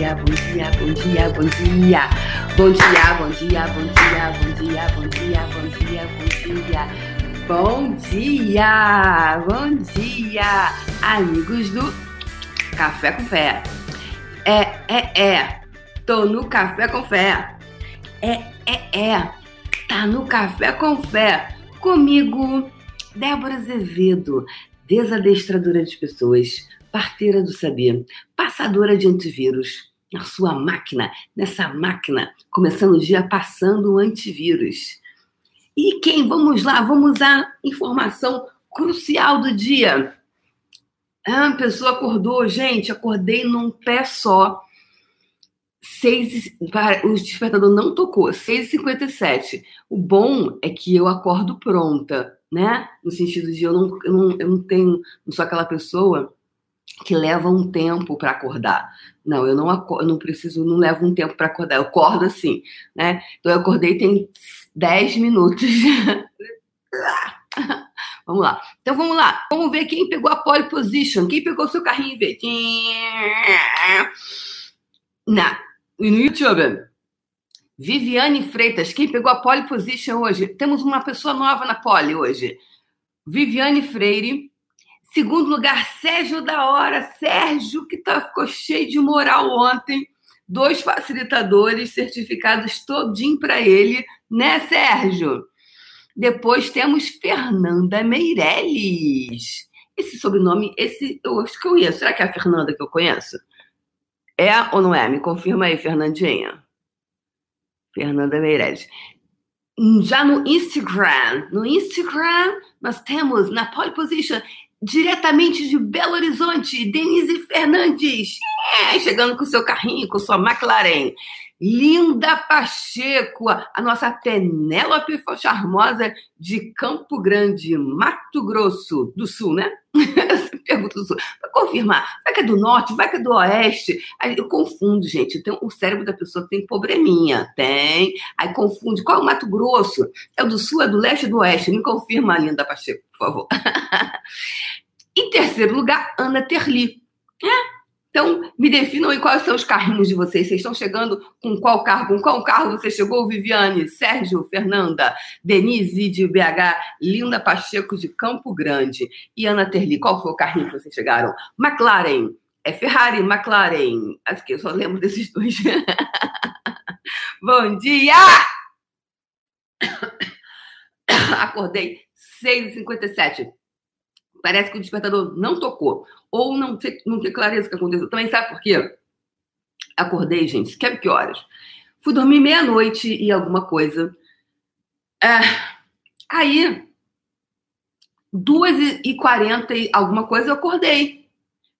dia, bom dia, bom dia, bom dia. Bom dia, bom dia, bom dia, bom dia, bom dia, bom dia, bom dia. Bom dia, bom dia, amigos do Café com Fé. É, é, é. Tô no Café com Fé. É, é, é. Tá no Café com Fé. Comigo, Débora Azevedo, desadestradora de pessoas parteira do saber, passadora de antivírus. Na sua máquina, nessa máquina, começando o dia passando o antivírus. E quem? Vamos lá, vamos à informação crucial do dia. A pessoa acordou, gente, acordei num pé só. Seis, o despertador não tocou, 6h57. O bom é que eu acordo pronta, né? No sentido de eu não, eu não, eu não tenho, não sou aquela pessoa que leva um tempo para acordar. Não, eu não eu não preciso, não levo um tempo para acordar, eu acordo assim, né? Então eu acordei tem 10 minutos. vamos lá. Então vamos lá. Vamos ver quem pegou a pole position. Quem pegou o seu carrinho e Na, no YouTube. Viviane Freitas, quem pegou a pole position hoje? Temos uma pessoa nova na pole hoje. Viviane Freire, Segundo lugar, Sérgio da Hora. Sérgio, que tá, ficou cheio de moral ontem. Dois facilitadores certificados todinho para ele, né, Sérgio? Depois temos Fernanda Meirelles. Esse sobrenome, esse eu acho que eu conheço. Será que é a Fernanda que eu conheço? É ou não é? Me confirma aí, Fernandinha. Fernanda Meirelles. Já no Instagram, no Instagram, nós temos na pole position diretamente de Belo Horizonte, Denise Fernandes, é, chegando com seu carrinho, com sua McLaren. Linda Pacheco, a nossa Penélope charmosa de Campo Grande, Mato Grosso do Sul, né? Pergunta do Sul. Para confirmar, vai que é do norte, vai que é do oeste. Aí eu confundo, gente. Então, o cérebro da pessoa tem probleminha. Tem. Aí confunde. Qual é o Mato Grosso? É o do sul, é do leste, é do oeste? Me confirma, Linda Pacheco, por favor. em terceiro lugar, Ana Terli. É, então, me definam aí quais são os carrinhos de vocês. Vocês estão chegando com qual carro? Com qual carro você chegou, Viviane? Sérgio, Fernanda, Denise de BH, Linda Pacheco de Campo Grande e Ana Terli. Qual foi o carrinho que vocês chegaram? McLaren. É Ferrari, McLaren. Acho que eu só lembro desses dois. Bom dia! Acordei 6h57. Parece que o despertador não tocou. Ou não não tem clareza o que aconteceu. Também sabe por quê? Acordei, gente, quer que horas? Fui dormir meia-noite e alguma coisa. É, aí, duas e quarenta e alguma coisa, eu acordei.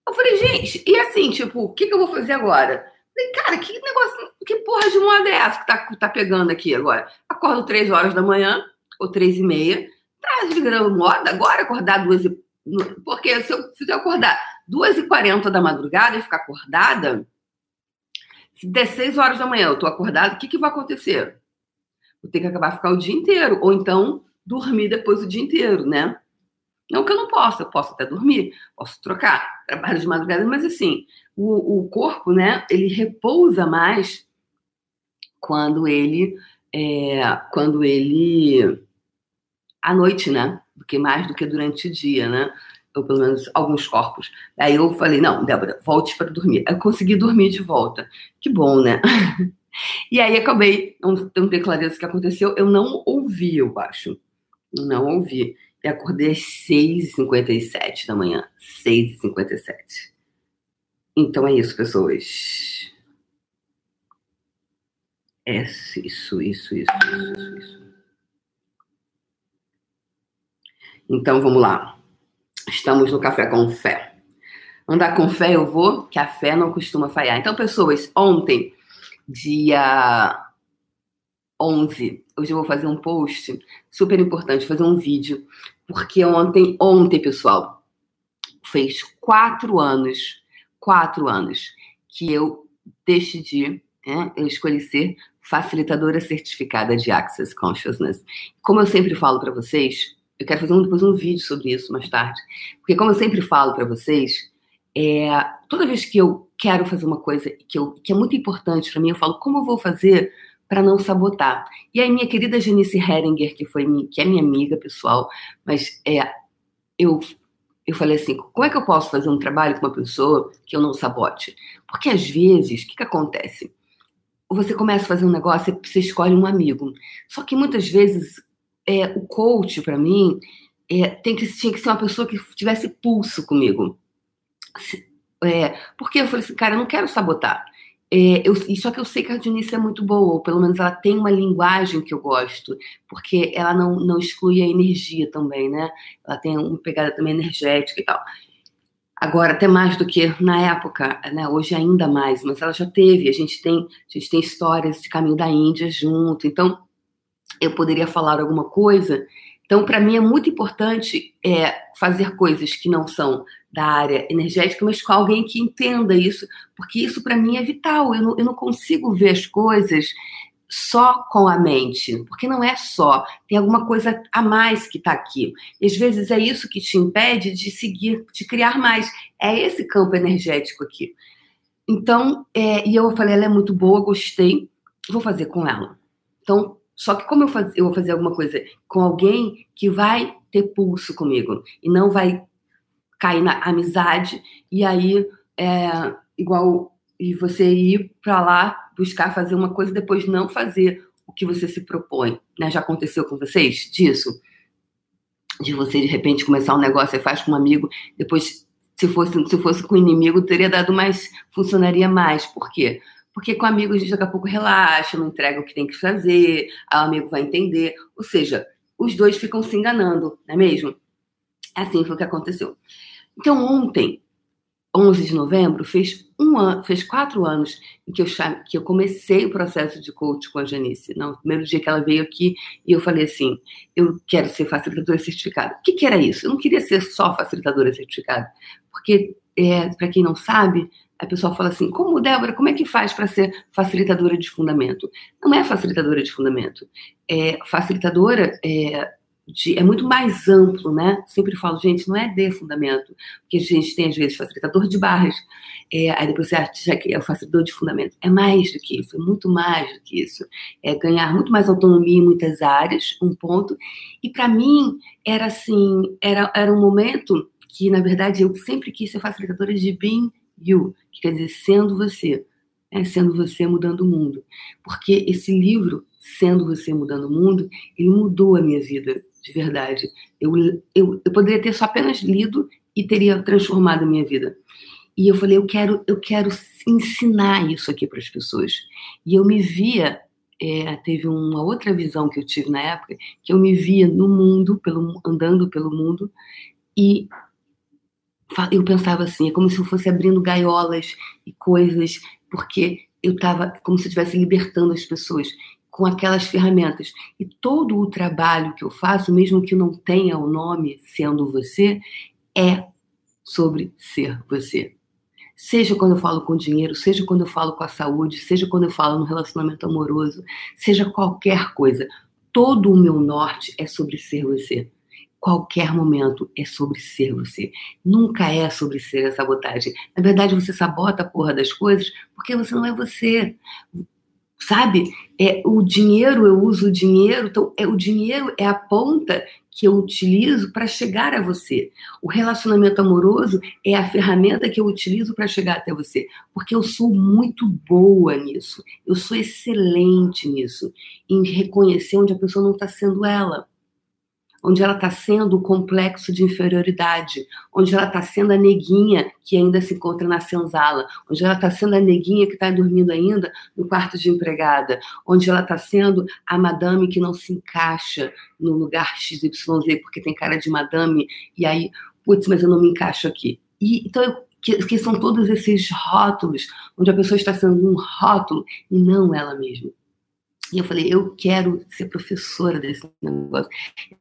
Eu falei, gente, e assim, tipo, o que, que eu vou fazer agora? Falei, cara, que negócio, que porra de moda é essa que tá, tá pegando aqui agora? Acordo três horas da manhã, ou três e meia, tá virando moda agora acordar duas e porque se eu, se eu acordar 2h40 da madrugada e ficar acordada, se der 6 horas da manhã eu tô acordada, o que, que vai acontecer? Vou ter que acabar ficar o dia inteiro, ou então dormir depois o dia inteiro, né? Não que eu não possa, eu posso até dormir, posso trocar trabalho de madrugada, mas assim, o, o corpo, né, ele repousa mais quando ele, é, quando ele, à noite, né? Do que mais do que durante o dia, né? Ou pelo menos alguns corpos. Aí eu falei, não, Débora, volte para dormir. Eu consegui dormir de volta. Que bom, né? e aí acabei, não, ter clareza o que aconteceu. Eu não ouvi, eu acho. Não ouvi. E acordei às 6h57 da manhã. 6h57. Então é isso, pessoas. É isso, isso, isso, isso, isso. isso. Então vamos lá. Estamos no Café com Fé. Andar com fé eu vou, que a fé não costuma falhar. Então, pessoas, ontem, dia 11, hoje eu vou fazer um post super importante, fazer um vídeo, porque ontem, ontem, pessoal, fez quatro anos, quatro anos que eu decidi, né, eu escolhi ser facilitadora certificada de Access Consciousness. Como eu sempre falo para vocês, eu quero fazer um, depois um vídeo sobre isso mais tarde. Porque, como eu sempre falo para vocês, é, toda vez que eu quero fazer uma coisa que, eu, que é muito importante para mim. Eu falo, como eu vou fazer para não sabotar? E aí, minha querida Janice Heringer, que, foi, que é minha amiga pessoal, mas é, eu, eu falei assim: como é que eu posso fazer um trabalho com uma pessoa que eu não sabote? Porque às vezes, o que, que acontece? Você começa a fazer um negócio, você escolhe um amigo. Só que muitas vezes é, o coach, para mim, é, tem que, tinha que ser uma pessoa que tivesse pulso comigo. É, porque eu falei assim, cara, eu não quero sabotar. É, eu, só que eu sei que a Dionísia é muito boa, ou pelo menos ela tem uma linguagem que eu gosto, porque ela não, não exclui a energia também, né? Ela tem uma pegada também energética e tal. Agora, até mais do que na época, né? hoje ainda mais, mas ela já teve, a gente tem, a gente tem histórias de caminho da Índia junto, então eu poderia falar alguma coisa então, para mim é muito importante é, fazer coisas que não são da área energética, mas com alguém que entenda isso, porque isso para mim é vital. Eu não, eu não consigo ver as coisas só com a mente, porque não é só, tem alguma coisa a mais que está aqui. E às vezes é isso que te impede de seguir, de criar mais. É esse campo energético aqui. Então, é, e eu falei, ela é muito boa, gostei, vou fazer com ela. Então, só que como eu, faz, eu vou fazer alguma coisa com alguém que vai ter pulso comigo e não vai cair na amizade e aí é igual e você ir para lá buscar fazer uma coisa depois não fazer o que você se propõe, né? Já aconteceu com vocês disso? De você de repente começar um negócio e faz com um amigo, depois se fosse se fosse com um inimigo teria dado mais, funcionaria mais. Por quê? Porque com amigos a gente daqui a pouco relaxa, não entrega o que tem que fazer, o amigo vai entender. Ou seja, os dois ficam se enganando, não é mesmo? Assim foi o que aconteceu. Então, ontem, 11 de novembro, fez um ano, fez quatro anos que eu, que eu comecei o processo de coach com a Janice. No primeiro dia que ela veio aqui, e eu falei assim: eu quero ser facilitadora certificada. O que, que era isso? Eu não queria ser só facilitadora certificada, porque, é, para quem não sabe, a pessoa fala assim: como, Débora, como é que faz para ser facilitadora de fundamento? Não é facilitadora de fundamento. É facilitadora é, de, é muito mais amplo, né? Sempre falo, gente, não é de fundamento, porque a gente tem, às vezes, facilitador de barras, é, aí depois você acha que é o facilitador de fundamento. É mais do que isso, é muito mais do que isso. É ganhar muito mais autonomia em muitas áreas, um ponto. E para mim, era assim: era, era um momento que, na verdade, eu sempre quis ser facilitadora de being you, que quer dizer sendo você, é sendo você mudando o mundo. Porque esse livro, Sendo Você Mudando o Mundo, ele mudou a minha vida, de verdade. Eu, eu, eu poderia ter só apenas lido e teria transformado a minha vida. E eu falei, eu quero, eu quero ensinar isso aqui para as pessoas. E eu me via, é, teve uma outra visão que eu tive na época, que eu me via no mundo, pelo, andando pelo mundo, e eu pensava assim, é como se eu fosse abrindo gaiolas e coisas, porque eu estava como se eu estivesse libertando as pessoas com aquelas ferramentas. E todo o trabalho que eu faço, mesmo que não tenha o nome sendo você, é sobre ser você. Seja quando eu falo com dinheiro, seja quando eu falo com a saúde, seja quando eu falo no relacionamento amoroso, seja qualquer coisa. Todo o meu norte é sobre ser você qualquer momento é sobre ser você. Nunca é sobre ser a sabotagem. Na verdade, você sabota a porra das coisas porque você não é você. Sabe? É o dinheiro, eu uso o dinheiro, então é o dinheiro é a ponta que eu utilizo para chegar a você. O relacionamento amoroso é a ferramenta que eu utilizo para chegar até você, porque eu sou muito boa nisso. Eu sou excelente nisso, em reconhecer onde a pessoa não está sendo ela onde ela está sendo o complexo de inferioridade, onde ela está sendo a neguinha que ainda se encontra na senzala, onde ela está sendo a neguinha que está dormindo ainda no quarto de empregada, onde ela está sendo a madame que não se encaixa no lugar XYZ porque tem cara de madame, e aí, putz, mas eu não me encaixo aqui. E, então, eu, que, que são todos esses rótulos, onde a pessoa está sendo um rótulo e não ela mesma. E eu falei, eu quero ser professora desse negócio.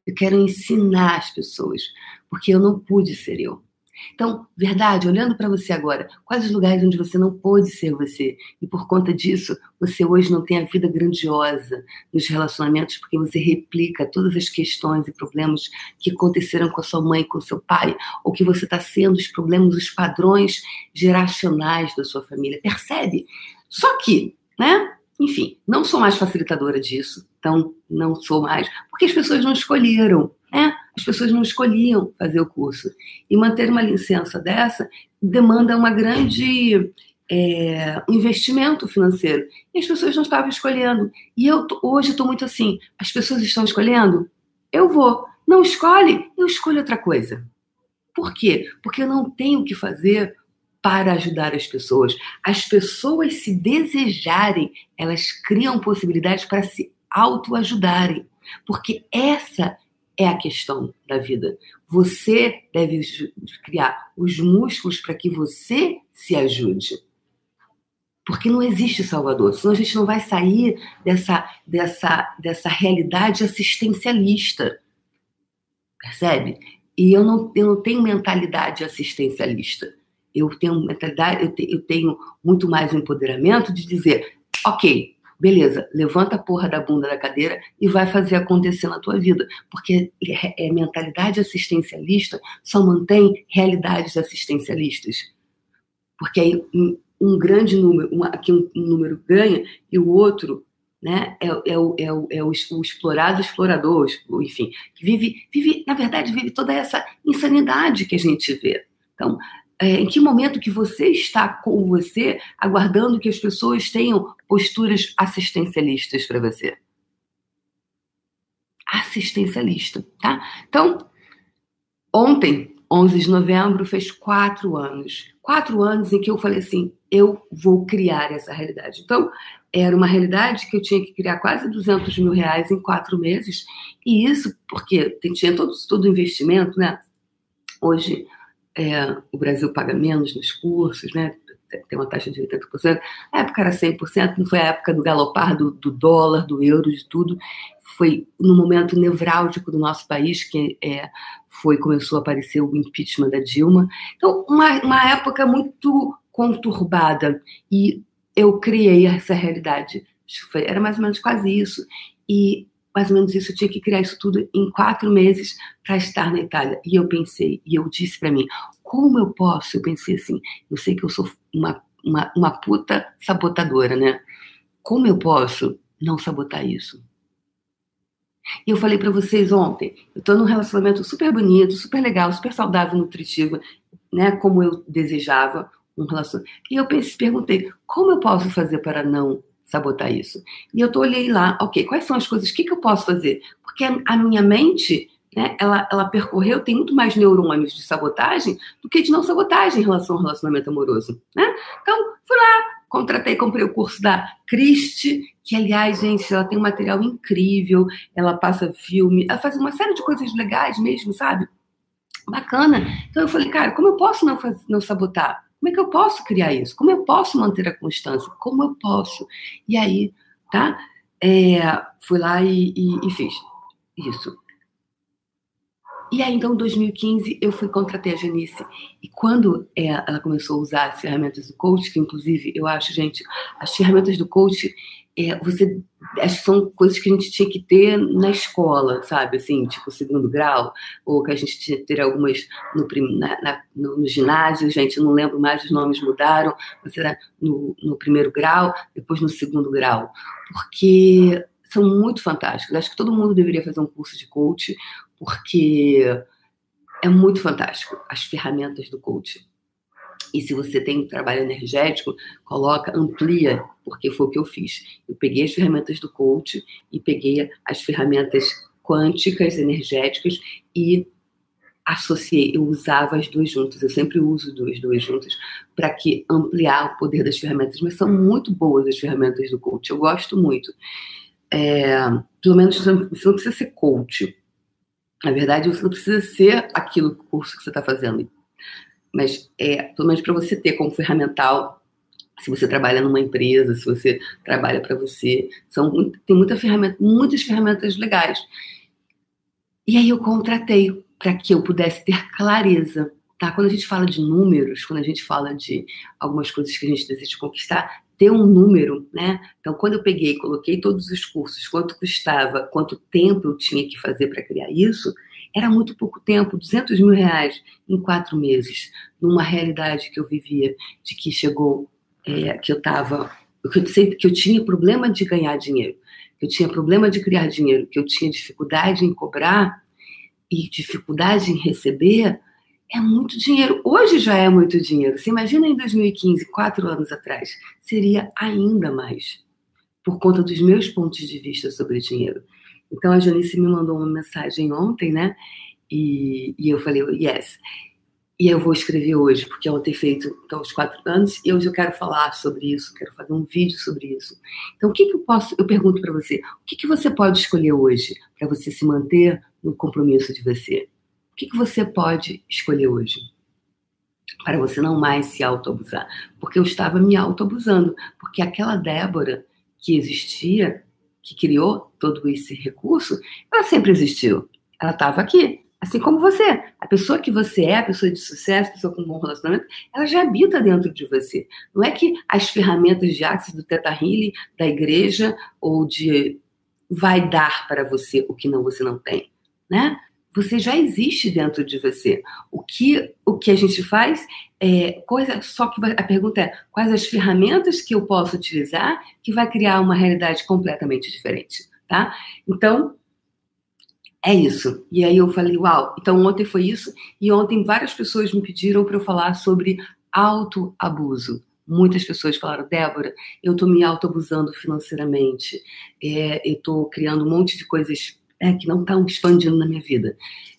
Eu quero ensinar as pessoas, porque eu não pude ser eu. Então, verdade, olhando para você agora, quais os lugares onde você não pôde ser você? E por conta disso, você hoje não tem a vida grandiosa nos relacionamentos, porque você replica todas as questões e problemas que aconteceram com a sua mãe, com o seu pai, ou que você está sendo os problemas, os padrões geracionais da sua família. Percebe? Só que, né? Enfim, não sou mais facilitadora disso, então não sou mais, porque as pessoas não escolheram, né? As pessoas não escolhiam fazer o curso. E manter uma licença dessa demanda uma grande é, investimento financeiro. E as pessoas não estavam escolhendo. E eu hoje estou muito assim: as pessoas estão escolhendo? Eu vou. Não escolhe? Eu escolho outra coisa. Por quê? Porque eu não tenho o que fazer para ajudar as pessoas. As pessoas, se desejarem, elas criam possibilidades para se autoajudarem. Porque essa é a questão da vida. Você deve criar os músculos para que você se ajude. Porque não existe Salvador, senão a gente não vai sair dessa, dessa, dessa realidade assistencialista. Percebe? E eu não, eu não tenho mentalidade assistencialista. Eu tenho mentalidade, eu, te, eu tenho muito mais o empoderamento de dizer, ok, Beleza, levanta a porra da bunda da cadeira e vai fazer acontecer na tua vida. Porque é, é mentalidade assistencialista só mantém realidades assistencialistas. Porque aí um, um grande número, um, aqui um, um, número ganha e o outro né, é, é, o, é, o, é o explorado explorador, enfim, que vive, vive, na verdade, vive toda essa insanidade que a gente vê. Então, é, em que momento que você está com você, aguardando que as pessoas tenham posturas assistencialistas para você? Assistencialista, tá? Então, ontem, 11 de novembro, fez quatro anos. Quatro anos em que eu falei assim, eu vou criar essa realidade. Então, era uma realidade que eu tinha que criar quase 200 mil reais em quatro meses. E isso porque tinha todo, todo investimento, né? Hoje, é, o Brasil paga menos nos cursos, né? tem uma taxa de 80%. A época era 100%, não foi a época do galopar do, do dólar, do euro, de tudo. Foi no momento nevrálgico do nosso país que é, foi começou a aparecer o impeachment da Dilma. Então, uma, uma época muito conturbada. E eu criei essa realidade. Era mais ou menos quase isso. E mais ou menos isso, eu tinha que criar isso tudo em quatro meses para estar na Itália. E eu pensei, e eu disse para mim, como eu posso? Eu pensei assim, eu sei que eu sou uma, uma, uma puta sabotadora, né? Como eu posso não sabotar isso? E eu falei para vocês ontem, eu tô num relacionamento super bonito, super legal, super saudável, nutritivo, né? Como eu desejava um relacionamento. E eu pensei, perguntei, como eu posso fazer para não sabotar isso. E eu tô, olhei lá, ok, quais são as coisas, o que, que eu posso fazer? Porque a, minha mente, né, ela, ela percorreu, tem muito mais neurônios de sabotagem do que de não sabotagem em relação ao relacionamento amoroso, né? Então, fui lá, contratei, comprei o curso da Cristi, que, aliás, gente, ela tem um material incrível, ela passa filme, ela faz uma série de coisas legais mesmo, sabe? Bacana. Então, eu falei, cara, como eu posso não, fazer, não sabotar? Como é que eu posso criar isso? Como eu posso manter a constância? Como eu posso? E aí, tá? É, fui lá e, e, e fiz isso. E aí, então, em 2015, eu fui contratei a Janice. E quando é, ela começou a usar as ferramentas do coach, que inclusive eu acho, gente, as ferramentas do coach é, você acho que são coisas que a gente tinha que ter na escola, sabe? Assim, tipo segundo grau, ou que a gente tinha que ter algumas no, na, na, no, no, ginásio, gente, não lembro mais, os nomes mudaram, mas era no, no primeiro grau, depois no segundo grau, porque são muito fantásticos. Acho que todo mundo deveria fazer um curso de coach, porque é muito fantástico as ferramentas do coach. E se você tem um trabalho energético, coloca, amplia, porque foi o que eu fiz. Eu peguei as ferramentas do coach e peguei as ferramentas quânticas, energéticas e associei, eu usava as duas juntas, eu sempre uso duas, duas juntas, para que ampliar o poder das ferramentas, mas são muito boas as ferramentas do coach, eu gosto muito. É, pelo menos você não precisa ser coach. Na verdade, você não precisa ser aquilo, curso que você está fazendo mas é, pelo menos para você ter como ferramental, se você trabalha numa empresa, se você trabalha para você, são tem muita ferramenta, muitas ferramentas legais. E aí eu contratei para que eu pudesse ter clareza, tá? Quando a gente fala de números, quando a gente fala de algumas coisas que a gente deseja conquistar, ter um número, né? Então, quando eu peguei, coloquei todos os cursos, quanto custava, quanto tempo eu tinha que fazer para criar isso, era muito pouco tempo, 200 mil reais em quatro meses, numa realidade que eu vivia, de que chegou, é, que eu estava, que que eu tinha problema de ganhar dinheiro, que eu tinha problema de criar dinheiro, que eu tinha dificuldade em cobrar e dificuldade em receber, é muito dinheiro. Hoje já é muito dinheiro. Você imagina em 2015, quatro anos atrás, seria ainda mais, por conta dos meus pontos de vista sobre dinheiro. Então a Janice me mandou uma mensagem ontem, né? E, e eu falei, yes. E eu vou escrever hoje, porque eu ter feito então, os quatro anos, e hoje eu quero falar sobre isso, quero fazer um vídeo sobre isso. Então, o que, que eu posso, eu pergunto para você, o que, que você pode escolher hoje para você se manter no compromisso de você? que, que você pode escolher hoje? Para você não mais se autoabusar. Porque eu estava me autoabusando. Porque aquela Débora que existia, que criou todo esse recurso, ela sempre existiu. Ela estava aqui. Assim como você. A pessoa que você é, a pessoa de sucesso, a pessoa com um bom relacionamento, ela já habita dentro de você. Não é que as ferramentas de Axis, do Teta Healing, da igreja ou de vai dar para você o que não você não tem, né? Você já existe dentro de você. O que, o que a gente faz é coisa. Só que a pergunta é: quais as ferramentas que eu posso utilizar que vai criar uma realidade completamente diferente, tá? Então, é isso. E aí eu falei: uau, então ontem foi isso. E ontem várias pessoas me pediram para eu falar sobre autoabuso. Muitas pessoas falaram, Débora, eu estou me autoabusando financeiramente, é, eu estou criando um monte de coisas é, que não estão expandindo na minha vida.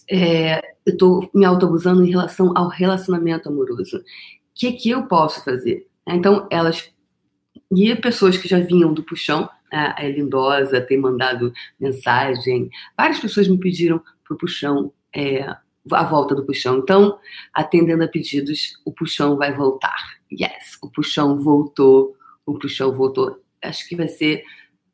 É, eu estou me autoabusando em relação ao relacionamento amoroso. O que, que eu posso fazer? É, então, elas. E pessoas que já vinham do puxão, a Lindosa tem mandado mensagem, várias pessoas me pediram para o puxão, é, a volta do puxão. Então, atendendo a pedidos, o puxão vai voltar. Yes, o puxão voltou, o puxão voltou. Acho que vai ser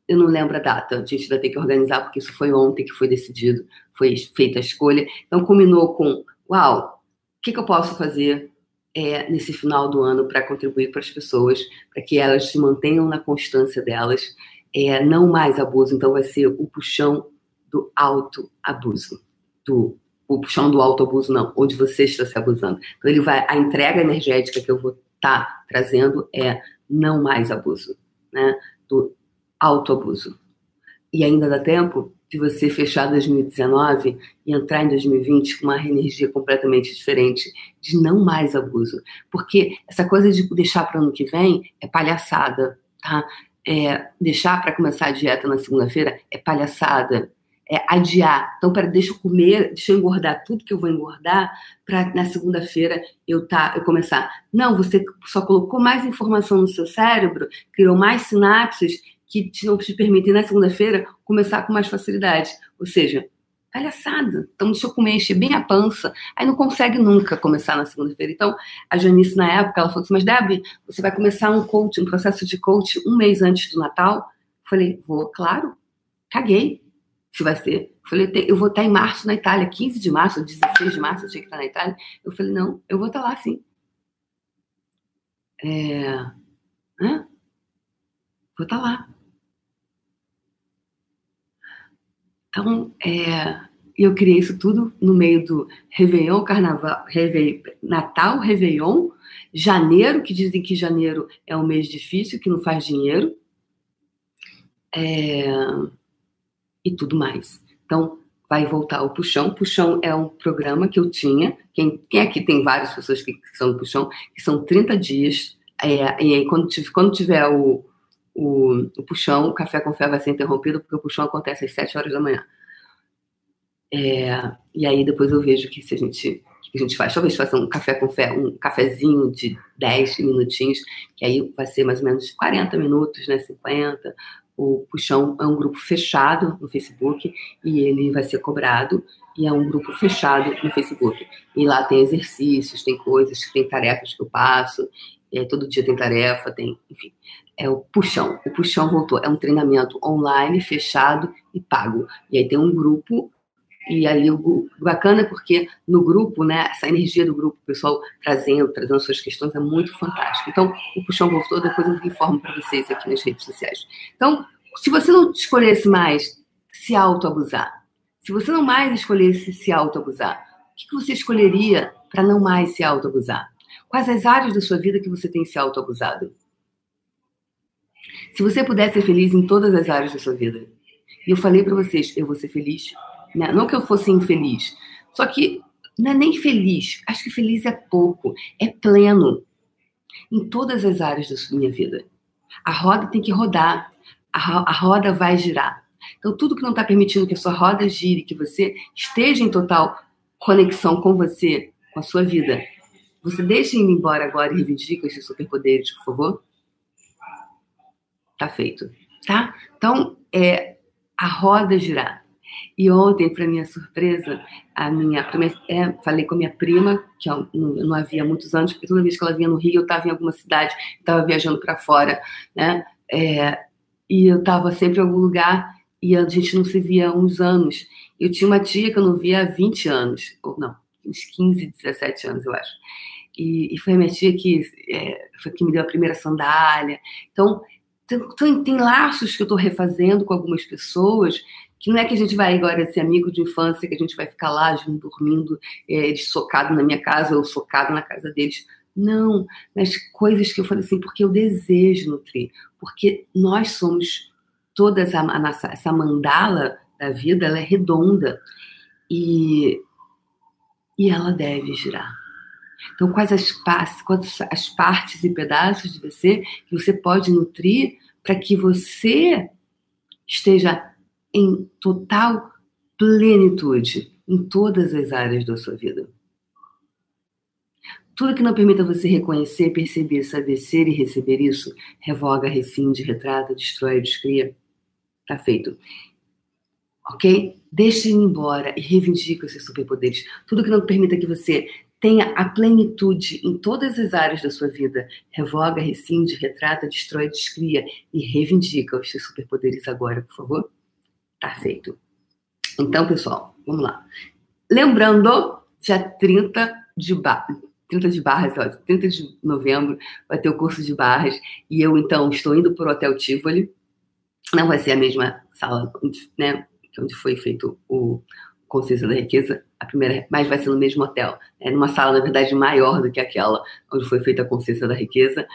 eu não lembro a data, a gente vai ter que organizar, porque isso foi ontem que foi decidido, foi feita a escolha. Então, culminou com: uau, o que, que eu posso fazer é, nesse final do ano para contribuir para as pessoas, para que elas se mantenham na constância delas, é, não mais abuso. Então, vai ser o puxão do auto-abuso, do o puxão do auto-abuso, não, onde você está se abusando. Então, ele vai, a entrega energética que eu vou estar tá trazendo é não mais abuso, né? Do autoabuso. E ainda dá tempo de você fechar 2019 e entrar em 2020 com uma energia completamente diferente, de não mais abuso. Porque essa coisa de deixar para o ano que vem é palhaçada, tá? É, deixar para começar a dieta na segunda-feira é palhaçada. É adiar. Então, para deixa eu comer, deixa eu engordar tudo que eu vou engordar para na segunda-feira eu tá eu começar. Não, você só colocou mais informação no seu cérebro, criou mais sinapses que te não te permitem na segunda-feira começar com mais facilidade. Ou seja, palhaçada. Então, deixa eu comer, encher bem a pança. Aí não consegue nunca começar na segunda-feira. Então, a Janice, na época, ela falou assim: Mas, Debbie, você vai começar um coach, um processo de coach um mês antes do Natal? Falei: Vou, claro. Caguei. Se vai ser. Eu falei: Eu vou estar em março na Itália, 15 de março, 16 de março, eu tinha que estar na Itália. Eu falei: Não, eu vou estar lá sim. É. Hã? Vou estar lá. Então, é, eu criei isso tudo no meio do Réveillon, Carnaval, Réveillon, Natal, Réveillon, janeiro, que dizem que janeiro é um mês difícil, que não faz dinheiro, é, e tudo mais. Então, vai voltar o Puxão. Puxão é um programa que eu tinha, quem, quem aqui tem várias pessoas que, que são do Puxão, que são 30 dias, é, e aí quando, quando tiver o, o, o puxão, o café com fé vai ser interrompido, porque o puxão acontece às 7 horas da manhã. É, e aí depois eu vejo que se a gente que a gente faz, talvez faça um café com fé, um cafezinho de 10 minutinhos, que aí vai ser mais ou menos 40 minutos, né, 50. O Puxão é um grupo fechado no Facebook e ele vai ser cobrado e é um grupo fechado no Facebook. E lá tem exercícios, tem coisas, tem tarefas que eu passo, é, todo dia tem tarefa, tem, enfim é o Puxão. O Puxão voltou. É um treinamento online, fechado e pago. E aí tem um grupo E ali o bacana porque no grupo, né, essa energia do grupo, o pessoal trazendo, trazendo suas questões é muito fantástico. Então, o puxão voltou, depois eu informo para vocês aqui nas redes sociais. Então, se você não escolhesse mais se autoabusar, se você não mais escolhesse se autoabusar, o que você escolheria para não mais se autoabusar? Quais as áreas da sua vida que você tem se autoabusado? Se você pudesse ser feliz em todas as áreas da sua vida, e eu falei para vocês, eu vou ser feliz, né? não que eu fosse infeliz, só que não é nem feliz, acho que feliz é pouco, é pleno em todas as áreas da sua minha vida. A roda tem que rodar, a, a roda vai girar. Então, tudo que não está permitindo que a sua roda gire, que você esteja em total conexão com você, com a sua vida, você deixa ir embora agora e reivindica esses superpoderes, por favor? Tá feito, tá? Então, é a roda girar. E ontem, para minha surpresa, a minha, é, falei com a minha prima, que eu não, eu não havia muitos anos, porque toda vez que ela vinha no Rio, eu estava em alguma cidade, estava viajando para fora, né? É, e eu estava sempre em algum lugar e a gente não se via há uns anos. Eu tinha uma tia que eu não via há 20 anos, ou não, uns 15, 17 anos, eu acho. E, e foi a minha tia que, é, foi que me deu a primeira sandália. Então, tem, tem laços que eu estou refazendo com algumas pessoas que não é que a gente vai agora ser amigo de infância, que a gente vai ficar lá junto, dormindo, é, eles socado na minha casa ou socado na casa deles. Não, mas coisas que eu falei assim, porque eu desejo nutrir, porque nós somos todas a, a nossa, essa mandala da vida, ela é redonda e, e ela deve girar. Então, quais as, quais as partes e pedaços de você que você pode nutrir para que você esteja em total plenitude em todas as áreas da sua vida. Tudo que não permita você reconhecer, perceber, saber ser e receber isso, revoga, rescinde, retrata, destrói, descria. Tá feito. Ok? Deixe ir embora e reivindique os seus superpoderes. Tudo que não permita que você tenha a plenitude em todas as áreas da sua vida. Revoga, rescinde, retrata, destrói, descria e reivindica os seus superpoderes agora, por favor. Tá feito. Então, pessoal, vamos lá. Lembrando, dia 30 de, ba 30 de barras, ó, 30 de novembro vai ter o curso de barras e eu, então, estou indo para o Hotel Tivoli. Não vai ser a mesma sala, né, onde foi feito o Consciência da Riqueza, a primeira, mas vai ser no mesmo hotel, é numa sala, na verdade, maior do que aquela onde foi feita a Consciência da Riqueza.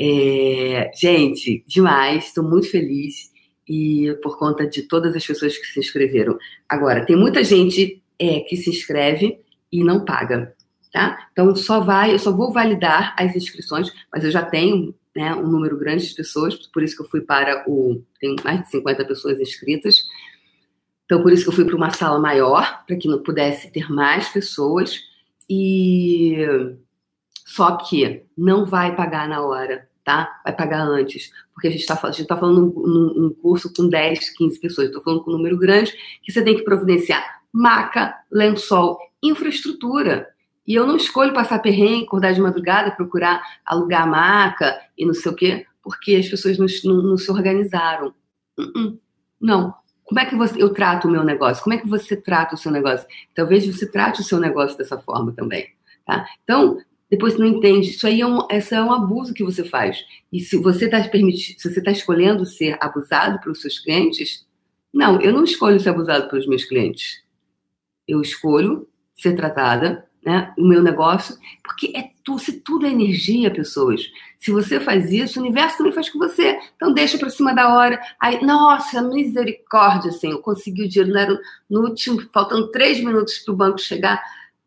É, gente, demais, estou muito feliz e por conta de todas as pessoas que se inscreveram. Agora, tem muita gente é, que se inscreve e não paga, tá? Então, só vai, eu só vou validar as inscrições, mas eu já tenho né, um número grande de pessoas, por isso que eu fui para o. Tem mais de 50 pessoas inscritas. Então, por isso que eu fui para uma sala maior, para que não pudesse ter mais pessoas. E só que não vai pagar na hora, tá? Vai pagar antes. Porque a gente está tá falando num, um curso com 10, 15 pessoas. Estou falando com um número grande que você tem que providenciar maca, lençol, infraestrutura. E eu não escolho passar perrengue, acordar de madrugada, procurar alugar maca e não sei o quê, porque as pessoas não, não, não se organizaram. Uh -uh. Não. Como é que você, eu trato o meu negócio? Como é que você trata o seu negócio? Talvez você trate o seu negócio dessa forma também. Tá? Então, depois não entende. Isso aí é um, esse é um abuso que você faz. E se você está se você está escolhendo ser abusado pelos seus clientes, não, eu não escolho ser abusado pelos meus clientes. Eu escolho ser tratada né, o meu negócio, porque é tu, se tudo é energia, pessoas. Se você faz isso, o universo também faz com você. Então deixa para cima da hora. Aí, nossa, misericórdia, assim, eu consegui o dinheiro né, no último, faltando três minutos para o banco chegar,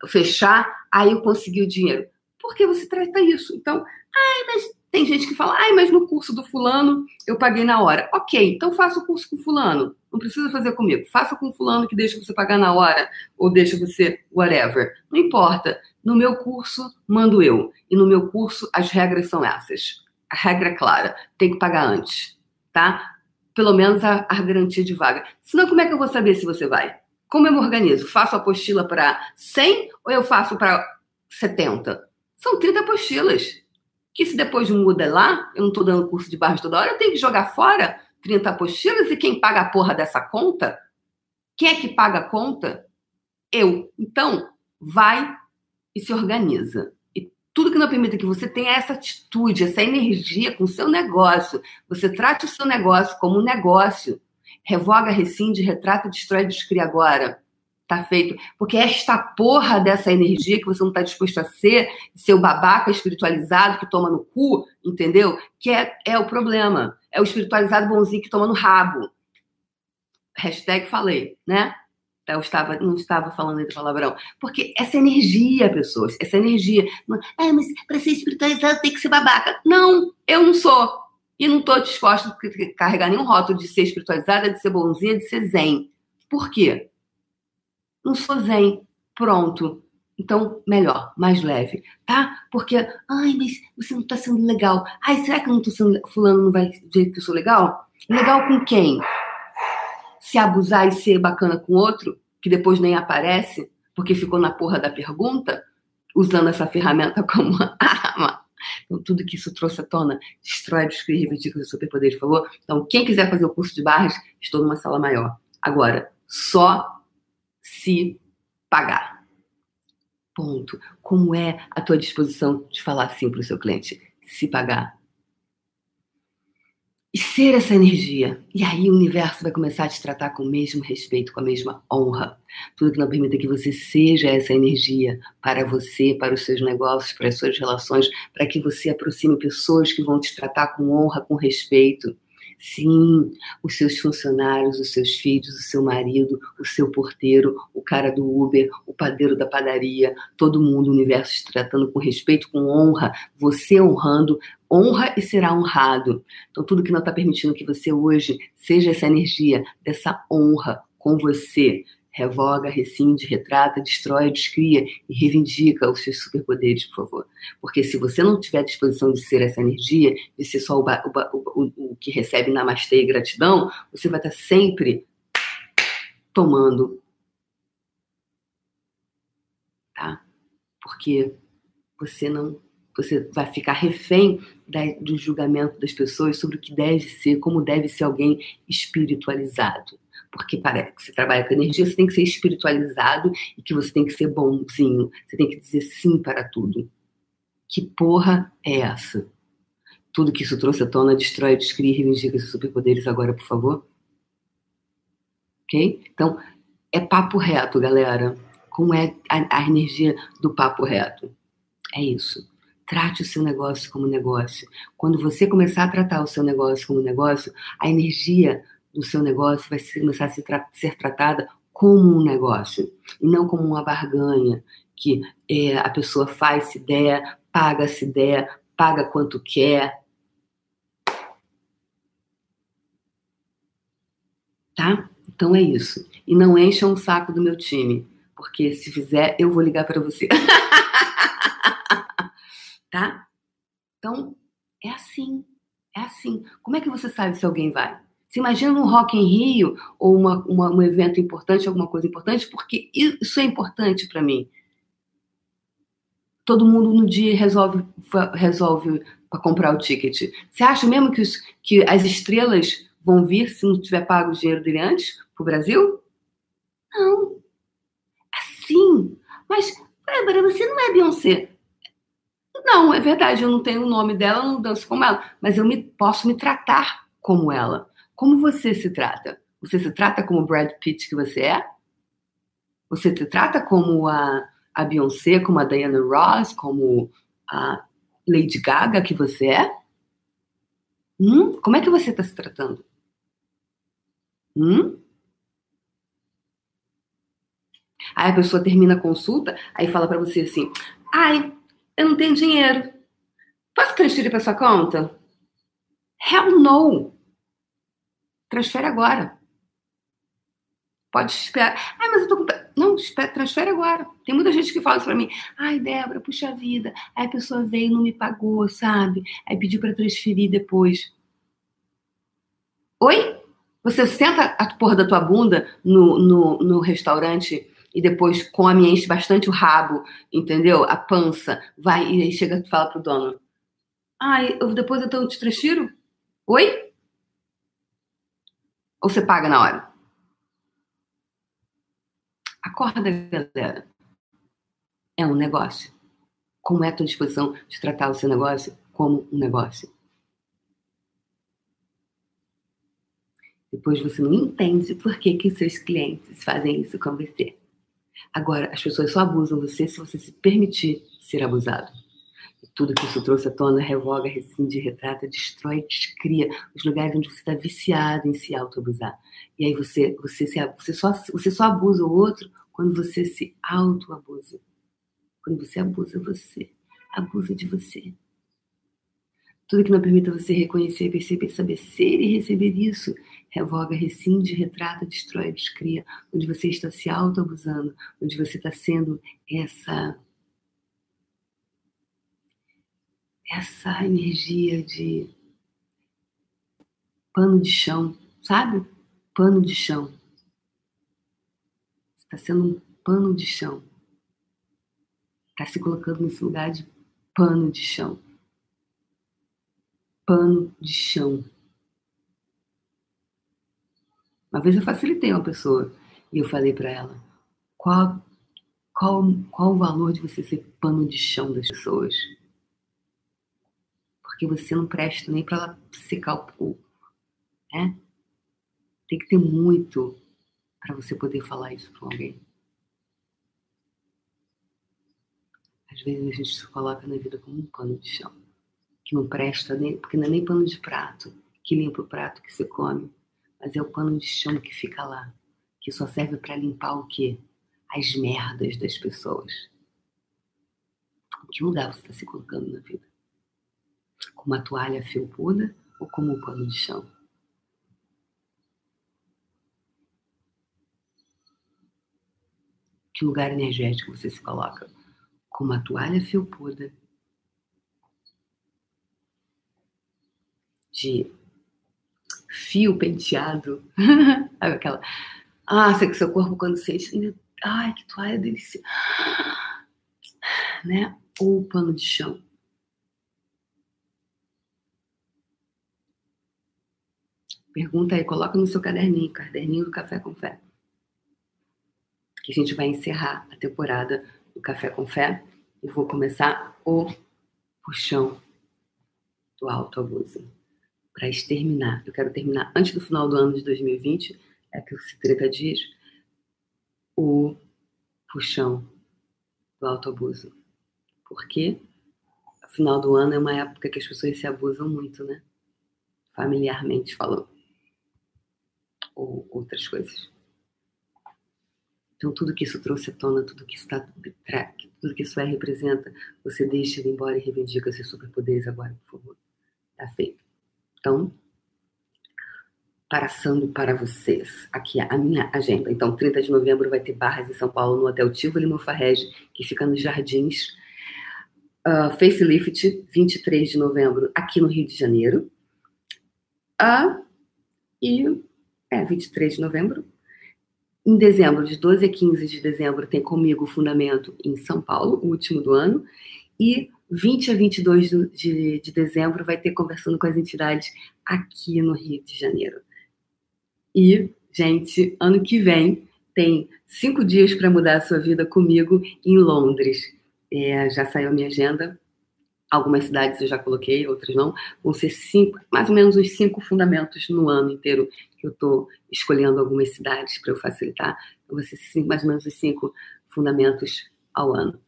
fechar, aí eu consegui o dinheiro. Por que você trata isso? Então, ai, mas tem gente que fala, ai, mas no curso do fulano eu paguei na hora. Ok, então faça o curso com fulano. Não precisa fazer comigo. Faça com fulano que deixa você pagar na hora ou deixa você whatever. Não importa. No meu curso, mando eu. E no meu curso, as regras são essas. A regra é clara. Tem que pagar antes. Tá? Pelo menos a, a garantia de vaga. Senão, como é que eu vou saber se você vai? Como eu me organizo? Faço a apostila para 100 ou eu faço para 70? São 30 apostilas que se depois muda lá, eu não estou dando curso de barras toda hora, eu tenho que jogar fora 30 apostilas e quem paga a porra dessa conta? Quem é que paga a conta? eu. Então, vai e se organiza. E tudo que não permita que você tenha essa atitude, essa energia com o seu negócio, você trate o seu negócio como um negócio, revoga, rescinde, retrata, destrói, descria agora. Tá feito. Porque esta porra dessa energia que você não está disposto a ser, seu babaca espiritualizado que toma no cu, entendeu? Que é, é o problema. É o espiritualizado bonzinho que toma no rabo. Hashtag falei, né? Eu estava, não estava falando de palavrão. Porque essa energia, pessoas, essa energia. Ah, mas para ser espiritualizado tem que ser babaca. Não, eu não sou. E não estou disposta a carregar nenhum rótulo de ser espiritualizada, de ser bonzinha, de ser zen. Por quê? Não sou zen. Pronto. Então, melhor, mais leve, tá? Porque, ai, mas você não tá sendo legal. Ai, será que eu não tô sendo. Fulano não vai ver que eu sou legal? Legal com quem? se abusar e ser bacana com outro, que depois nem aparece, porque ficou na porra da pergunta, usando essa ferramenta como arma. Então, tudo que isso trouxe à tona, destrói, descreve, reivindica os superpoderes, por favor. Então, quem quiser fazer o curso de barras, estou numa sala maior. Agora, só se pagar. Ponto. Como é a tua disposição de falar assim para o seu cliente? Se pagar e ser essa energia. E aí o universo vai começar a te tratar com o mesmo respeito, com a mesma honra. Tudo que não permita que você seja essa energia para você, para os seus negócios, para as suas relações, para que você aproxime pessoas que vão te tratar com honra, com respeito. Sim, os seus funcionários, os seus filhos, o seu marido, o seu porteiro, o cara do Uber, o padeiro da padaria, todo mundo, o universo te tratando com respeito, com honra, você honrando, honra e será honrado. Então, tudo que não está permitindo que você hoje seja essa energia dessa honra com você, revoga, rescinde, retrata, destrói, descria e reivindica os seus superpoderes, por favor. Porque se você não tiver disposição de ser essa energia, de ser só o, o, o, o que recebe namastê e gratidão, você vai estar sempre tomando. Tá? Porque você não. Você vai ficar refém da, do julgamento das pessoas sobre o que deve ser, como deve ser alguém espiritualizado porque parece que você trabalha com energia, você tem que ser espiritualizado e que você tem que ser bonzinho. Você tem que dizer sim para tudo. Que porra é essa? Tudo que isso trouxe à tona destrói, descria e reivindica seus superpoderes agora, por favor. Ok? Então, é papo reto, galera. Como é a, a energia do papo reto? É isso. Trate o seu negócio como negócio. Quando você começar a tratar o seu negócio como negócio, a energia do seu negócio vai começar a ser, tra ser tratada como um negócio e não como uma barganha que é, a pessoa faz se der, paga se der, paga quanto quer. Tá? Então é isso. E não encha um saco do meu time, porque se fizer, eu vou ligar para você. tá? Então, é assim. É assim. Como é que você sabe se alguém vai? Você imagina um Rock em Rio ou uma, uma, um evento importante, alguma coisa importante, porque isso é importante para mim. Todo mundo no dia resolve resolve para comprar o ticket. Você acha mesmo que, os, que as estrelas vão vir se não tiver pago o dinheiro dele antes para o Brasil? Não. Assim. Mas, Bárbara, você não é Beyoncé. Não, é verdade, eu não tenho o nome dela, não danço como ela, mas eu me, posso me tratar como ela. Como você se trata? Você se trata como o Brad Pitt que você é? Você se trata como a, a Beyoncé, como a Diana Ross, como a Lady Gaga que você é? Hum? Como é que você está se tratando? Hum? Aí a pessoa termina a consulta, aí fala para você assim: ai, eu não tenho dinheiro. Posso transferir para sua conta? Hell no! Transfere agora. Pode esperar. Ah, mas eu tô com. Não, transfere agora. Tem muita gente que fala isso pra mim. Ai, Débora, puxa vida. Aí a pessoa veio e não me pagou, sabe? Aí pediu para transferir depois. Oi? Você senta a porra da tua bunda no, no, no restaurante e depois come, enche bastante o rabo, entendeu? A pança, vai e aí chega e fala pro dono. Ai, eu, depois eu te transfiro? Oi? Ou você paga na hora? Acorda, galera. É um negócio. Como é a tua disposição de tratar o seu negócio como um negócio? Depois você não entende por que, que seus clientes fazem isso com você. Agora, as pessoas só abusam você se você se permitir ser abusado. E tudo que isso trouxe à tona revoga, rescinde, retrata, destrói, descria os lugares onde você está viciado em se autoabusar. E aí você, você, se, você, só, você só abusa o outro quando você se autoabusa. Quando você abusa você, abusa de você. Tudo que não permita você reconhecer, perceber, saber ser e receber isso, revoga, rescinde, retrata, destrói, descria, onde você está se autoabusando, onde você está sendo essa essa energia de pano de chão, sabe? Pano de chão. Está sendo um pano de chão. Está se colocando nesse lugar de pano de chão pano de chão. Uma vez eu facilitei uma pessoa e eu falei para ela: qual, qual, qual o valor de você ser pano de chão das pessoas? Porque você não presta nem para ela secar o cu. Né? Tem que ter muito para você poder falar isso para alguém. Às vezes a gente se coloca na vida como um pano de chão que não presta, nem, porque não é nem pano de prato que limpa o prato que você come, mas é o pano de chão que fica lá, que só serve para limpar o quê? As merdas das pessoas. Que lugar você está se colocando na vida? Com uma toalha felpuda ou como um pano de chão? Que lugar energético você se coloca? Com uma toalha felpuda de fio penteado. Aquela. Ah, que seu corpo quando sente. Ai, que toalha deliciosa. Né? Ou pano de chão. Pergunta aí, coloca no seu caderninho, caderninho do Café com Fé. Que a gente vai encerrar a temporada do Café com Fé e vou começar o puxão do autoabuso para exterminar. Eu quero terminar antes do final do ano de 2020, é que os 30 dias, o puxão do autoabuso. Porque final do ano é uma época que as pessoas se abusam muito, né? Familiarmente falando. Ou outras coisas. Então, tudo que isso trouxe à tona, tudo que isso, tá, tudo que isso é, representa, você deixa ele embora e reivindica seus superpoderes agora, por favor. Tá feito. Então, passando para vocês aqui a minha agenda. Então, 30 de novembro vai ter barras em São Paulo no Hotel Tivoli Mofarrege, que fica nos Jardins. Uh, facelift, 23 de novembro, aqui no Rio de Janeiro. Uh, e, é, 23 de novembro. Em dezembro, de 12 a 15 de dezembro, tem comigo o Fundamento em São Paulo, o último do ano. E 20 a 22 de, de dezembro vai ter conversando com as entidades aqui no Rio de Janeiro. E, gente, ano que vem tem cinco dias para mudar a sua vida comigo em Londres. É, já saiu a minha agenda. Algumas cidades eu já coloquei, outras não. Vão ser cinco, mais ou menos uns cinco fundamentos no ano inteiro que eu estou escolhendo algumas cidades para eu facilitar. Então, ser cinco, mais ou menos os cinco fundamentos ao ano.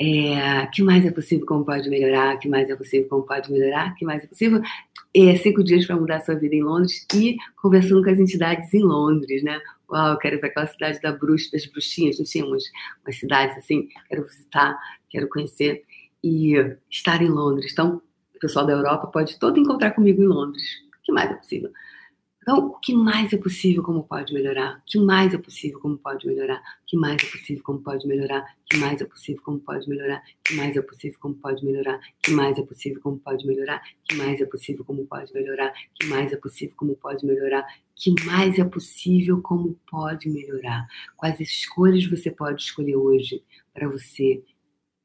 É, que mais é possível, como pode melhorar? Que mais é possível, como pode melhorar? Que mais é possível? É, cinco dias para mudar sua vida em Londres e conversando com as entidades em Londres, né? Uau, eu quero ir para aquela cidade da bruxa, das bruxinhas, não tinha umas, umas cidades assim, quero visitar, quero conhecer e estar em Londres. Então, o pessoal da Europa pode todo encontrar comigo em Londres. Que mais é possível? Então, o que mais é possível, como pode melhorar? O que mais é possível, como pode melhorar? O que mais é possível, como pode melhorar? O que mais é possível, como pode melhorar? O que mais é possível, como pode melhorar? O que mais é possível, como pode melhorar? O que mais é possível, como pode melhorar? O que mais é possível, como pode melhorar? O que mais é possível, como pode melhorar? Quais escolhas você pode escolher hoje para você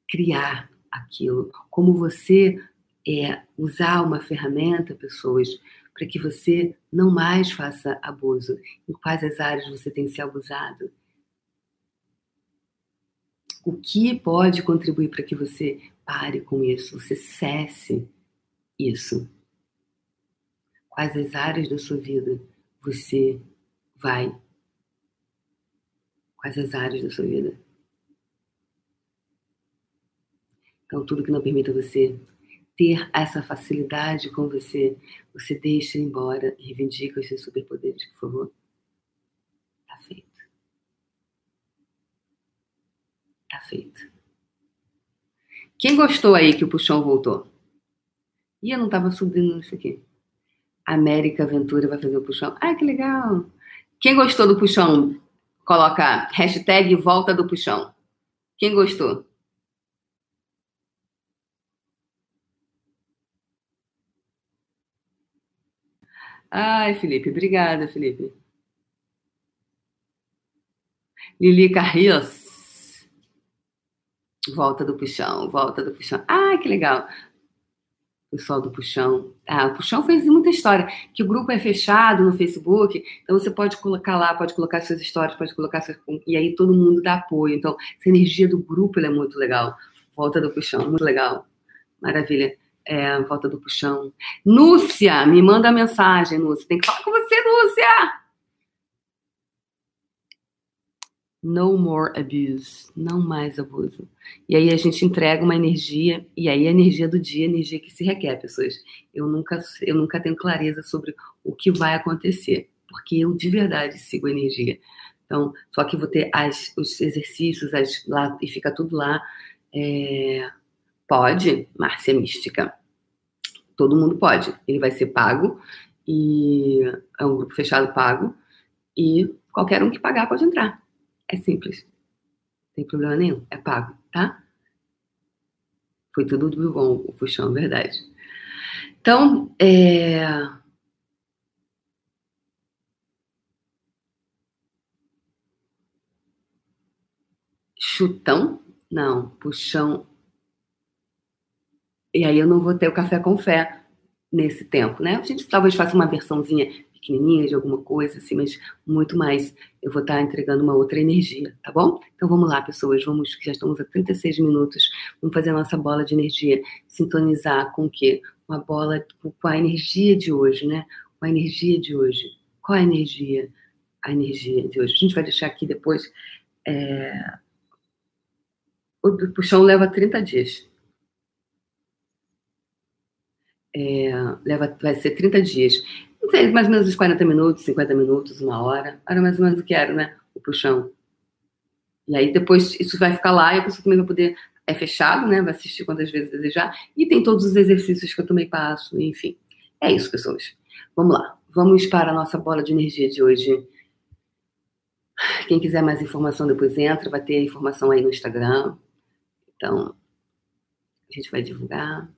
criar aquilo? Como você é, usar uma ferramenta, pessoas, para que você não mais faça abuso. Em quais as áreas você tem se abusado? O que pode contribuir para que você pare com isso, você cesse isso? Quais as áreas da sua vida você vai? Quais as áreas da sua vida? Então, tudo que não permita você ter essa facilidade com você, você deixa embora e reivindica os seus superpoderes, por favor. Tá feito. Tá feito. Quem gostou aí que o puxão voltou? E eu não tava subindo isso aqui. América Aventura vai fazer o puxão. Ai, que legal! Quem gostou do puxão, coloca hashtag volta do puxão. Quem gostou? Ai, Felipe, obrigada, Felipe. Lili Carrios. Volta do puxão, volta do puxão. Ai, que legal. Pessoal do Puxão. Ah, o Puxão fez muita história. Que o grupo é fechado no Facebook, então você pode colocar lá, pode colocar suas histórias, pode colocar suas... E aí todo mundo dá apoio. Então, essa energia do grupo é muito legal. Volta do Puxão, muito legal. Maravilha é, volta do puxão. Núcia, me manda mensagem, Núcia. Tem que falar com você, Núcia! No more abuse. Não mais abuso. E aí a gente entrega uma energia, e aí a energia do dia, a energia que se requer, pessoas. Eu nunca, eu nunca tenho clareza sobre o que vai acontecer, porque eu de verdade sigo a energia. Então, só que vou ter as, os exercícios as, lá, e fica tudo lá. É, Pode, Márcia Mística. Todo mundo pode. Ele vai ser pago e é um grupo fechado pago e qualquer um que pagar pode entrar. É simples. Não tem problema nenhum. É pago, tá? Foi tudo do bom o puxão, verdade. Então, é... Chutão? Não, puxão e aí eu não vou ter o café com fé nesse tempo, né? A gente talvez faça uma versãozinha pequenininha de alguma coisa, assim, mas muito mais eu vou estar entregando uma outra energia, tá bom? Então vamos lá, pessoas, vamos, já estamos a 36 minutos, vamos fazer a nossa bola de energia, sintonizar com o quê? Uma bola com a energia de hoje, né? Com a energia de hoje. Qual a energia? A energia de hoje. A gente vai deixar aqui depois. É... O puxão leva 30 dias. É, leva, vai ser 30 dias. Não sei, mais ou menos uns 40 minutos, 50 minutos, uma hora. Era mais ou menos o que era, né? O puxão. E aí depois isso vai ficar lá e a pessoa também vai poder. É fechado, né? Vai assistir quantas vezes desejar. E tem todos os exercícios que eu também passo, enfim. É isso, pessoas. Vamos lá. Vamos para a nossa bola de energia de hoje. Quem quiser mais informação depois entra, vai ter informação aí no Instagram. Então, a gente vai divulgar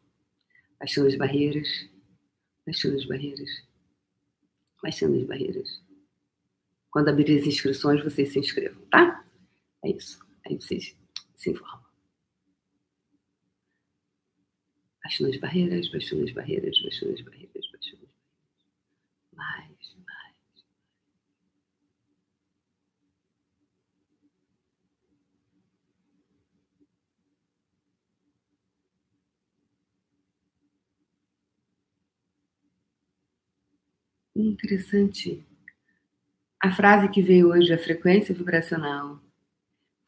as barreiras, baixando as barreiras, baixando as barreiras. Quando abrir as inscrições, vocês se inscrevam, tá? É isso. Aí vocês se informam. Baixando as barreiras, baixando as barreiras, baixando as barreiras, baixando as barreiras. Mais. Interessante. A frase que veio hoje, a frequência vibracional,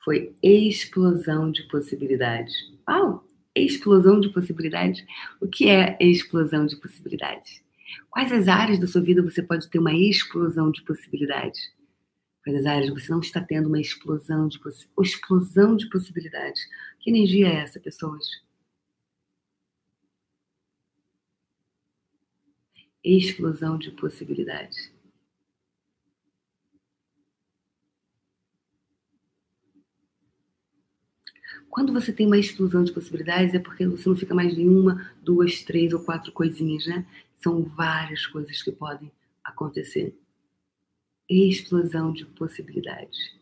foi explosão de possibilidades. Uau! Explosão de possibilidades? O que é explosão de possibilidades? Quais as áreas da sua vida você pode ter uma explosão de possibilidades? Quais as áreas você não está tendo uma explosão de, possi explosão de possibilidades? Que energia é essa, pessoas? Explosão de possibilidades. Quando você tem uma explosão de possibilidades, é porque você não fica mais em uma, duas, três ou quatro coisinhas, né? São várias coisas que podem acontecer. Explosão de possibilidades.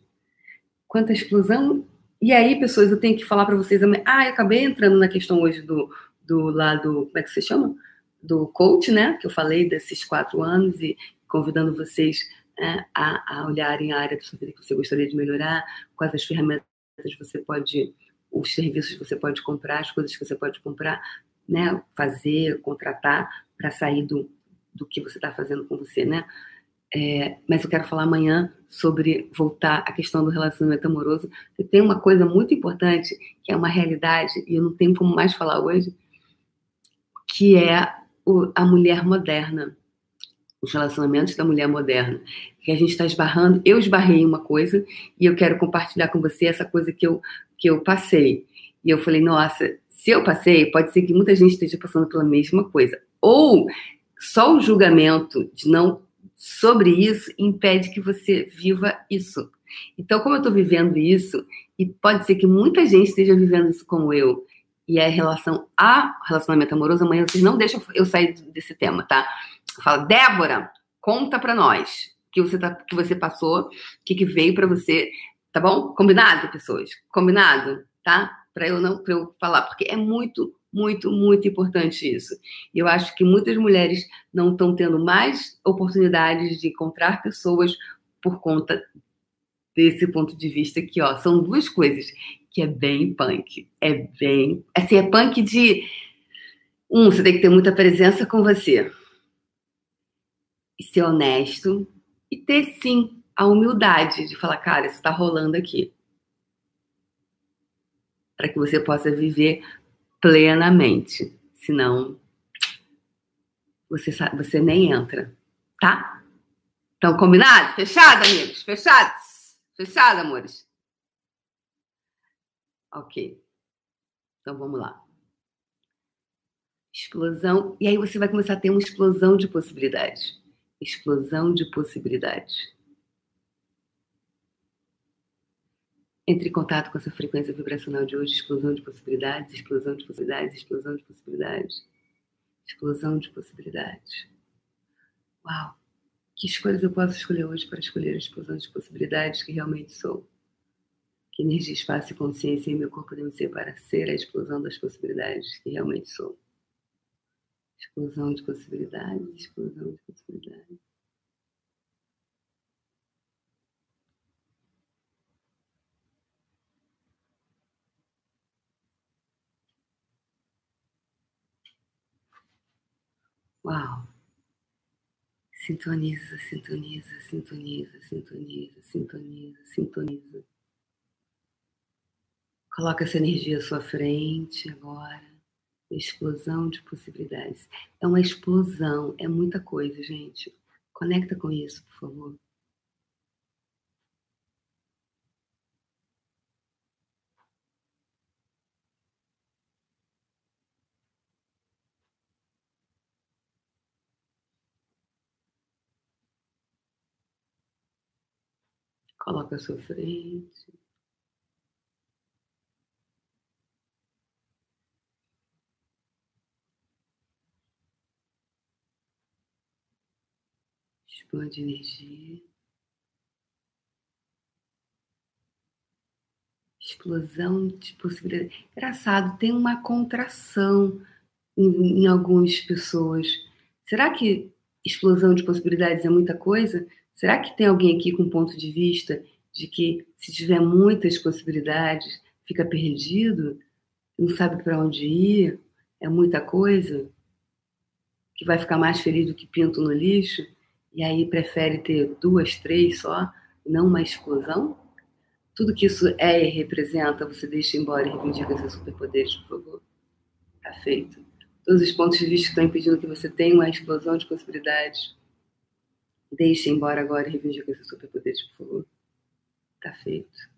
Quanta explosão. E aí, pessoas, eu tenho que falar para vocês. Ah, eu acabei entrando na questão hoje do, do lado. Como é que você chama? Do coach, né? Que eu falei desses quatro anos e convidando vocês né, a, a olharem a área vida que você gostaria de melhorar, quais as ferramentas você pode, os serviços que você pode comprar, as coisas que você pode comprar, né? Fazer, contratar para sair do, do que você está fazendo com você, né? É, mas eu quero falar amanhã sobre voltar à questão do relacionamento amoroso. E tem uma coisa muito importante, que é uma realidade, e eu não tenho como mais falar hoje, que é o, a mulher moderna. Os relacionamentos da mulher moderna. Que a gente está esbarrando. Eu esbarrei uma coisa e eu quero compartilhar com você essa coisa que eu, que eu passei. E eu falei, nossa, se eu passei, pode ser que muita gente esteja passando pela mesma coisa. Ou só o julgamento de não sobre isso impede que você viva isso. Então, como eu estou vivendo isso, e pode ser que muita gente esteja vivendo isso como eu, e é relação a relacionamento amoroso, amanhã vocês não deixam eu sair desse tema, tá? Fala, Débora, conta para nós que você, tá, que você passou, o que, que veio para você, tá bom? Combinado, pessoas? Combinado, tá? Para eu não, para eu falar, porque é muito muito, muito importante isso. E eu acho que muitas mulheres não estão tendo mais oportunidades de encontrar pessoas por conta desse ponto de vista aqui, ó. São duas coisas que é bem punk. É bem. Assim, é punk de. Um, você tem que ter muita presença com você. E ser honesto. E ter, sim, a humildade de falar, cara, isso está rolando aqui. Para que você possa viver plenamente. Senão, você, você nem entra, tá? Então, combinado? Fechado, amigos? Fechados? Fechado, amores? Ok. Então, vamos lá. Explosão. E aí você vai começar a ter uma explosão de possibilidades. Explosão de possibilidades. Entre em contato com essa frequência vibracional de hoje, explosão de possibilidades, explosão de possibilidades, explosão de possibilidades, explosão de possibilidades. Uau! Que escolhas eu posso escolher hoje para escolher a explosão de possibilidades que realmente sou? Que energia, espaço e consciência em meu corpo devem para ser a explosão das possibilidades que realmente sou? Explosão de possibilidades, explosão de possibilidades. Uau! Sintoniza, sintoniza, sintoniza, sintoniza, sintoniza, sintoniza. Coloca essa energia à sua frente agora. Explosão de possibilidades. É uma explosão, é muita coisa, gente. Conecta com isso, por favor. Coloca a sua frente. Expande energia. Explosão de possibilidades. Engraçado, tem uma contração em, em algumas pessoas. Será que explosão de possibilidades é muita coisa? Será que tem alguém aqui com um ponto de vista de que se tiver muitas possibilidades, fica perdido, não sabe para onde ir, é muita coisa, que vai ficar mais feliz do que pinto no lixo, e aí prefere ter duas, três só, não uma explosão? Tudo que isso é e representa, você deixa embora e reivindica seus superpoderes, por favor. Tá feito. Todos os pontos de vista que estão impedindo que você tenha uma explosão de possibilidades, Deixe embora agora e reivindique seus superpoderes, por favor. Tá feito.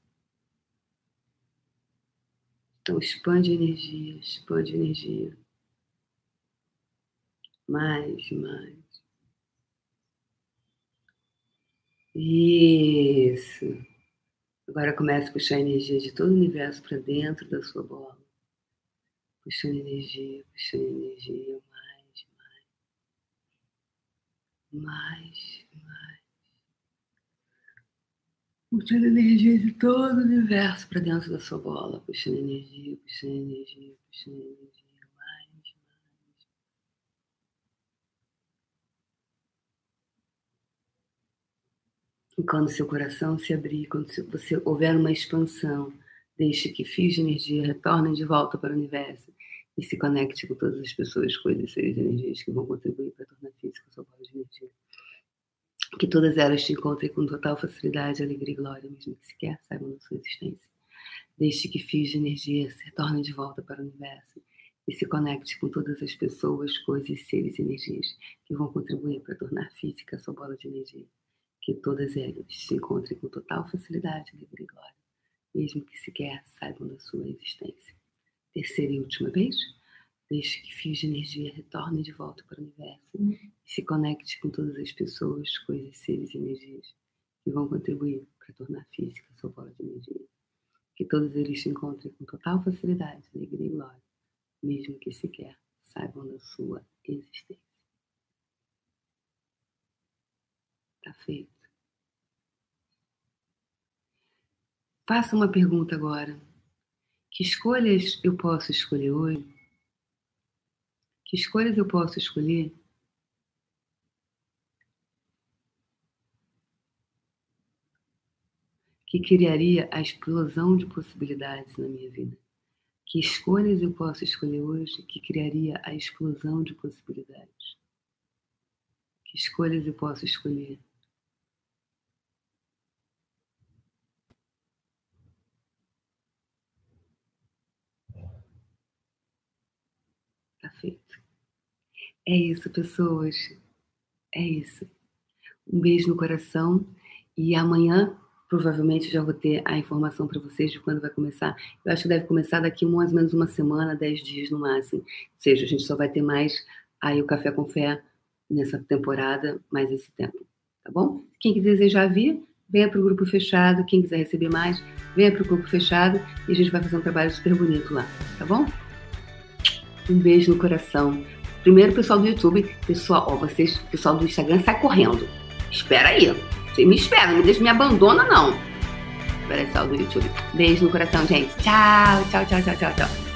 Então, expande energia, expande energia. Mais, mais. Isso. Agora comece a puxar energia de todo o universo para dentro da sua bola. Puxando energia, puxando energia, mais, mais. Mais. puxando energia de todo o universo para dentro da sua bola, puxando energia, puxando energia, puxando energia, E quando seu coração se abrir, quando você houver uma expansão, Deixe que fios de energia retornem de volta para o universo e se conecte com todas as pessoas, coisas, seres energias que vão contribuir para tornar física sua bola de energia. Que todas elas te encontrem com total facilidade, alegria e glória, mesmo que sequer saibam da sua existência. Deixe que fios de energia se retornem de volta para o universo e se conecte com todas as pessoas, coisas, seres e energias que vão contribuir para tornar física sua bola de energia. Que todas elas se encontrem com total facilidade, alegria e glória mesmo que sequer saibam da sua existência. Terceira e última vez, deixe que fios de energia retornem de volta para o universo e se conecte com todas as pessoas, coisas, seres e energias que vão contribuir para tornar física a sua bola de energia. Que todos eles se encontrem com total facilidade, alegria e glória, mesmo que sequer saibam da sua existência. Está feito. Faça uma pergunta agora. Que escolhas eu posso escolher hoje? Que escolhas eu posso escolher? Que criaria a explosão de possibilidades na minha vida? Que escolhas eu posso escolher hoje que criaria a explosão de possibilidades? Que escolhas eu posso escolher feito. É isso, pessoas. É isso. Um beijo no coração e amanhã provavelmente já vou ter a informação para vocês de quando vai começar. Eu acho que deve começar daqui mais ou menos uma semana, dez dias no máximo. Ou seja, a gente só vai ter mais aí o Café com Fé nessa temporada, mais esse tempo, tá bom? Quem desejar vir, venha para o grupo fechado. Quem quiser receber mais, venha para o grupo fechado e a gente vai fazer um trabalho super bonito lá, tá bom? Um beijo no coração. Primeiro, pessoal do YouTube, pessoal, ó, vocês, pessoal do Instagram, sai correndo. Espera aí. Você me espera, não me deixa, me abandona, não. Pessoal do YouTube. Beijo no coração, gente. Tchau, tchau, tchau, tchau, tchau, tchau.